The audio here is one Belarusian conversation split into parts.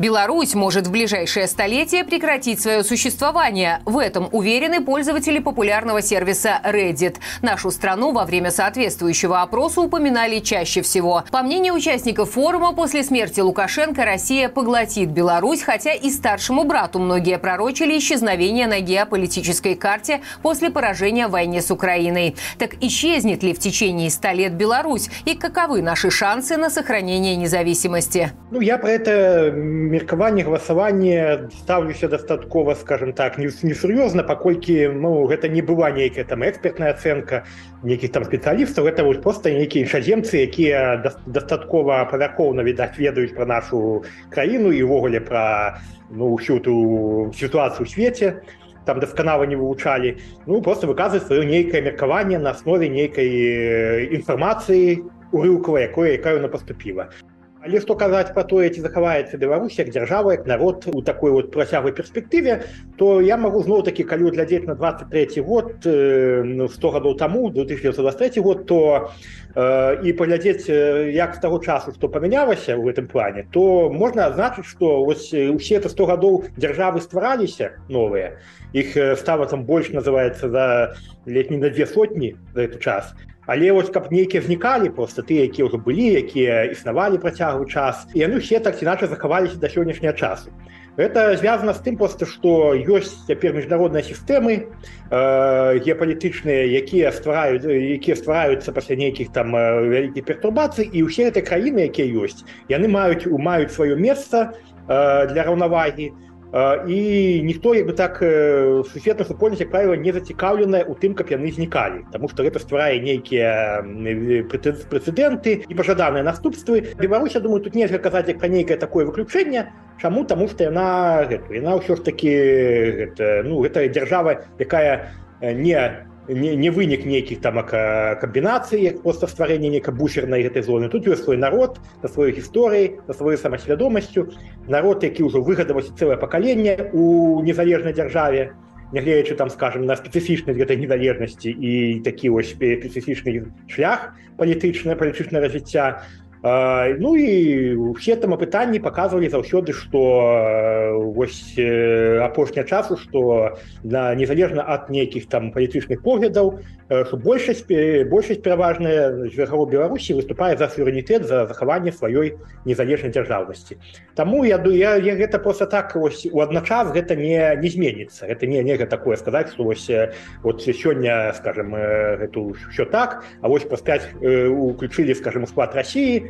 Беларусь может в ближайшее столетие прекратить свое существование. В этом уверены пользователи популярного сервиса Reddit. Нашу страну во время соответствующего опроса упоминали чаще всего. По мнению участников форума, после смерти Лукашенко Россия поглотит Беларусь, хотя и старшему брату многие пророчили исчезновение на геополитической карте после поражения в войне с Украиной. Так исчезнет ли в течение 100 лет Беларусь и каковы наши шансы на сохранение независимости? Ну, я про это меркаванне галасаванне ставлюся дастаткова скажем так несур'ёзна паколькі ну гэта не была нейкая там экспертная ацэнка нейкіх там спецыялістаў это вот просто нейкія іншаземцы якія дастаткова павярхоўна відаць ведаюць пра нашу краіну і ўвогуле пра ну ўсю ту сітуацыю ў свеце там дасканала не вывучалі. Ну просто выказваць сваё нейкае меркаванне на аснове нейкай інфармацыі урыўкава якое якая яна поступіла Але што казаць пра тое, ці захаваецца Беларусь як дзяржава як народ у такой вот працяглай перспектыве, то я магу зноў такі калі глядзець на 23 год э, 100 ну, гадоў таму 2023 год, то э, і паглядзець як з таго часу, што памянялася ў гэтым плане, то можна азначыць, што вось усе это 100 гадоў дзяржавы ствараліся новыя. Іх стала там больш называецца за летні на две сотні за этот час але вось каб нейкія знікалі просто ты якія ўжо былі якія існавалі працягвы час і яны все так іначе захаваліся да сённяшняга часу. Это звязано з тым просто что ёсць цяпер міжнародныя сістэмы э, геапалітычныя якія ствараюць якія ствараюцца пасля нейкіх там вялікіх пертурбацый і ўсе гэтай краіны якія ёсць яны маюць маюць сваё месца э, для раўнавагі. то і ніхто як бы так сусветна супольнасць як правіла не зацікаўленая у тым каб яны знікалі Таму што гэта стварае нейкія прэцэдэнты і пажаданыя наступствы Беларусь я думаю тут нельга казаць як пра нейкае такое выключэнне Чаму таму што яна гэту яна ўсё ж такі гэта, ну гэта дзяржава якая не не, не вынік нейкіх там камбінацый як просто стварэння нейка буфернай гэтай зоны. Тут ёсць свой народ на сваёй гісторыі на сваёй самасвядомасцю народ які ўжо выгадаваўся цэлае пакаленне у незалежнай дзяржаве нягледзячы там скажем на спецыфічнасць гэтай незалежнасці і такі вось спецыфічны шлях палітычна палітычнае развіцця Ну і все там пытанні паказвалі заўсёды, што вось апошня часу, што на незалежна ад нейкіх там палітычных поглядаў, што большасць большасць пераважная жвергароў Беларусі выступае за суверэнітэт за захаванне сваёй незалежнай дзяржаўнасці. Таму я я, я гэта просто так у адначас гэта не, не зменіцца. Гэта не нельга такое сказаць, што вось вот сёння скажем гэту ўсё так, а вось 5 уключылі скажем склад рассіі,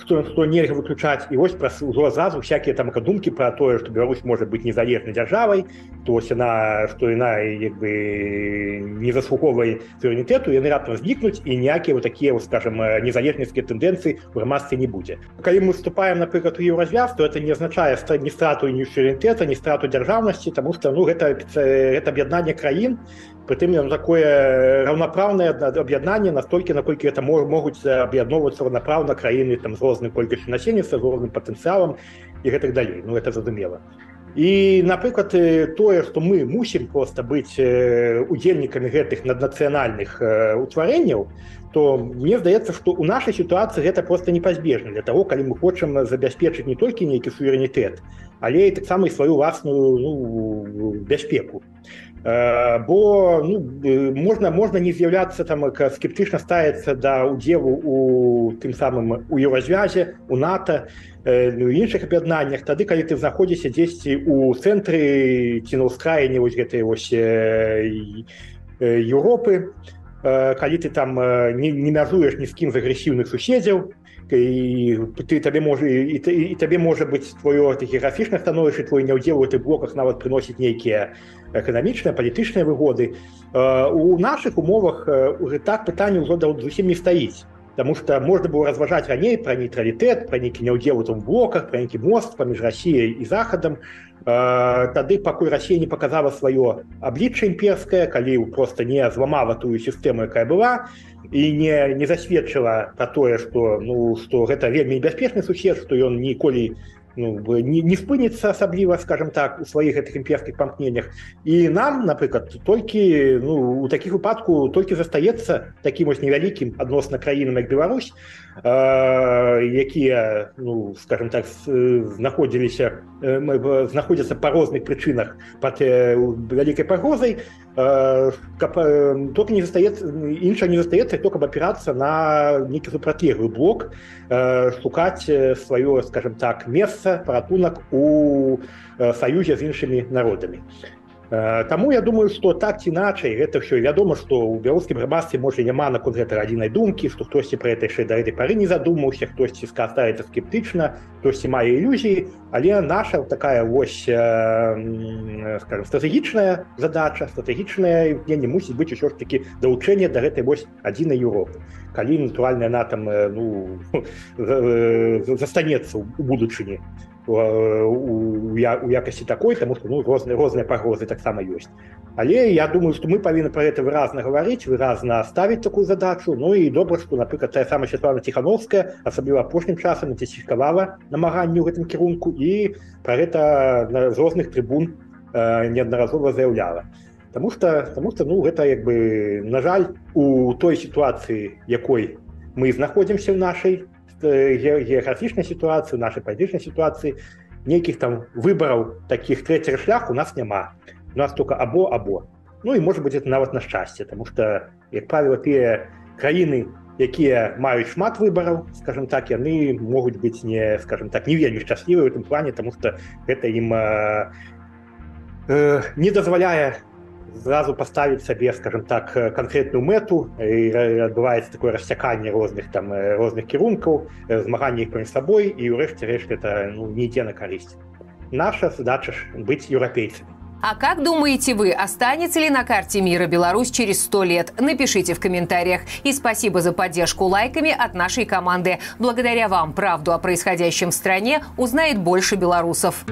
што, што нельга выключаць і вось праз ужо зразу всякие там думкі про тое что Беларусь может быть незалежнай дзяржавай то яна что яна як бы не заслуховае суверэнітэту яны раптам знікнуць і ніякія вот такія вот скажем незалежніцкія тэндэнцыі у грамадстве не будзе калі мы вступаем напрыклад у еўразвяз то это не азначае не страту не суверэнітэта не страту дзяржаўнасці тому что ну гэта это аб'яднанне краін прытым ён такое раўнапраўнае аб'яднанне настолькі наколькі это могуць аб'ядноўвацца раўнапраўна краіны там з розным колькасцю насельніцтва з розным патэнцыялам і гэтак далей. Ну это зразумела. І напрыклад тое што мы мусім проста быць удзельнікамі гэтых наднацыянальных утварэнняў то мне здаецца што ў нашай сітуацыі гэта просто непазбежна для того калі мы хочам забяспечыць не толькі нейкі суверэнітэт але і таксама і сваю ўласную ну, бяспеку бо ну, можна можна не з'яўляцца там скептычна ставіцца да удзелу у тым самым у еўразвязе у нато э, ну, іншых аб'яднаннях. Тады калі ты знаходзіся дзесьці у цэнтры ці на ўскраіне вось гэтай вось Еўропы калі ты там не, не мяжуеш ні з кім з агрэсіўных суседзяў і ты табе можа і, і, і табе можа быць твоё геаграфічна становішча твой няўдзел у ты блоках нават прыносіць нейкія эканамічныя палітычныя выгоды. У нашых умовах так пытанне ўжо да зусім не стаіць Таму што можна было разважаць раней пра нейтралітэт пра нейкі няўдзел у там блоках пра нейкі мост паміж рассіяй і захадам тады пакуль Росія не показала сваё аблічча імперскае калі просто не зламала тую сістэму якая была і не не засведчыла про тое что ну что гэта вельмі небяспечны сусед что ён ніколі ну, не, не спыніцца асабліва скажем так у сваіх гэтых імперскіх памкненнях і нам напрыклад толькі ну у такіх выпадку толькі застаецца такім вось невялікім адносна краінам як Беларусь э, якія ну скажем так знаходзіліся э, знаходзяцца па розных прычынах под э, вялікай пагрозай каб э, только не застаецца інша не застаецца то каб апірацца на нейкі супрацьлеглы блок э, шукаць сваё скажем так месца паратунак у саюзе з іншымі народамі. Таму я думаю, што так ці іначай гэта ўсё вядома, што ў беларускім грамадстве можа няма наконт гэта адзінай думкі, што хтосьці пра гэта яшчэ да гэтай пары не задумаўся, хтосьці скастаецца скептычна, хтосьці мае ілюзіі, але наша такая вось скажем, стратэгічная задача, стратэгічная не мусіць быць усё ж такі далучэнне да гэтай вось адзінай Еўропы. Калі натуральная на там ну, застанецца ў будучыні у, я, у якасці такой тому что ну розныя розныя пагрозы таксама ёсць але я думаю что мы павінны про это выразна гаварыць выразна ставіць такую задачу. Ну і добра что напрыклад тая самая Святлана тихохановская асабліва апошнім часам інтэнсіфікавала намаганню ў гэтым кірунку і про гэта з розных трыбун э, неаднаразова заяўляла. Потому что потому что ну гэта як бы на жаль у той сітуацыі якой мы знаходзімся в нашай геаграфічнай сітуацыі нашай палітычнай сітуацыі нейкіх там выбараў таких трэцяга шлях у нас няма у нас только або або. Ну і может быть это нават на шчасце тому что як правило тыя краіны якія маюць шмат выбараў скажем так яны могуць быць не скажем так не вельмі шчаслівы в этом плане тому что это ім э, э, не дазваляе зразу поставить сабе скажем так конкретную мэту адбываецца такое рассяканне розных там розных кірункаў змагання іх паміж сабой і ўрэшце рэшт это ну, не ідзе на карысць наша задача ж быть еўрапейцамі А как думаете вы, останется ли на карте мира Беларусь через сто лет? Напишите в комментариях. И спасибо за поддержку лайками от нашей команды. Благодаря вам правду о происходящем в стране узнает больше белорусов.